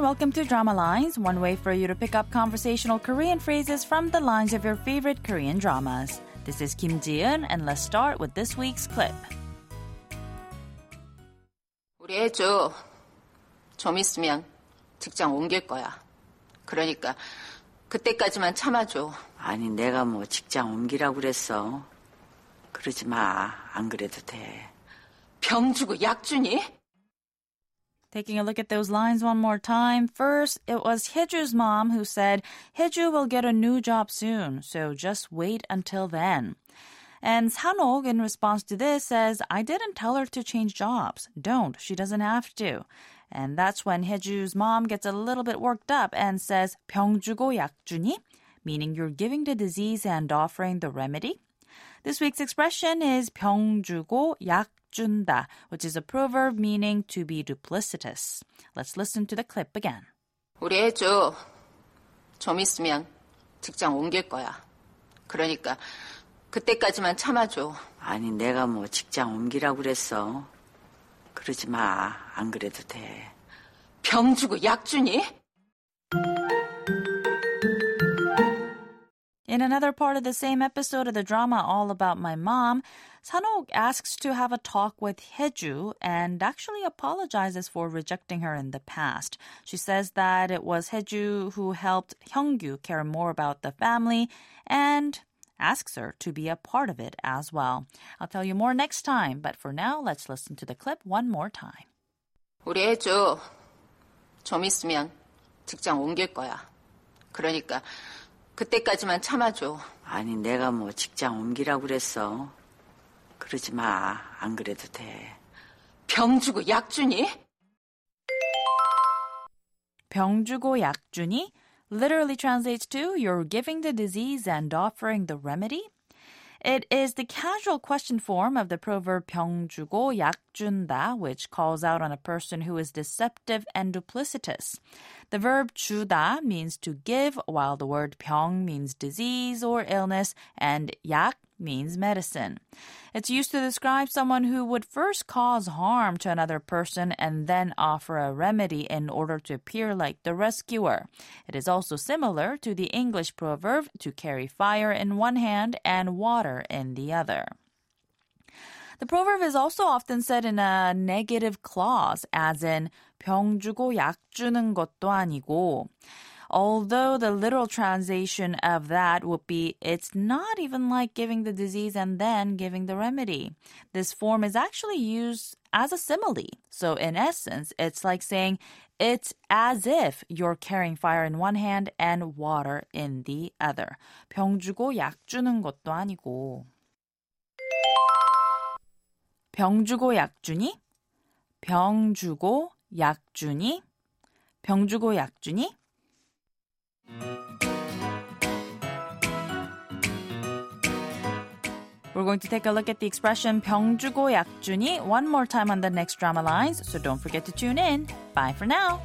and welcome to Drama Lines, one way for you to pick up conversational Korean phrases from the lines of your favorite Korean dramas. This is Kim Ji-eun, and let's start with this week's clip. 우리 애주 좀 있으면 직장 옮길 거야. 그러니까 그때까지만 참아줘. 아니, 내가 뭐 직장 옮기라고 그랬어. 그러지 마. 안 그래도 돼. 병 주고 약 주니? Taking a look at those lines one more time. First, it was Heju's mom who said, Heju will get a new job soon, so just wait until then. And Sanok, in response to this, says, I didn't tell her to change jobs. Don't. She doesn't have to. And that's when Heju's mom gets a little bit worked up and says, 병 주고 약 주니? Meaning you're giving the disease and offering the remedy. This week's expression is 병 주고 약 준다, which is a proverb meaning to be duplicitous. Let's listen to the clip again. 우리 애주 좀 있으면 직장 옮길 거야. 그러니까 그때까지만 참아줘. 아니, 내가 뭐 직장 옮기라고 그랬어. 그러지 마. 안 그래도 돼. 병 주고 약 주니? In another part of the same episode of the drama All About My Mom, Sanok asks to have a talk with Hyeju and actually apologizes for rejecting her in the past. She says that it was Hyeju who helped Hyungyu care more about the family and asks her to be a part of it as well. I'll tell you more next time, but for now, let's listen to the clip one more time. 우리 해주 좀 있으면 직장 옮길 거야. 그러니까 그때까지만 참아줘. 아니, 내가 뭐 직장 옮기라고 그랬어. 그러지 마. 안 그래도 돼. 병 주고 약 주니? 병 주고 약 주니 literally translates to you're giving the disease and offering the remedy. It is the casual question form of the proverb 병 주고 약 준다, which calls out on a person who is deceptive and duplicitous. The verb 주다 means to give, while the word 병 means disease or illness, and 약 means medicine. It's used to describe someone who would first cause harm to another person and then offer a remedy in order to appear like the rescuer. It is also similar to the English proverb to carry fire in one hand and water in the other. The proverb is also often said in a negative clause, as in 병 주고 약 주는 것도 아니고. Although the literal translation of that would be, it's not even like giving the disease and then giving the remedy. This form is actually used as a simile. So in essence, it's like saying, it's as if you're carrying fire in one hand and water in the other. 병 주고 약 주는 것도 아니고. 병 주고 약 주니? 병 주고 약 주니? 병 주고 약 주니? We're going to take a look at the expression 병 주고 약 주니 one more time on the next drama lines, so don't forget to tune in. Bye for now.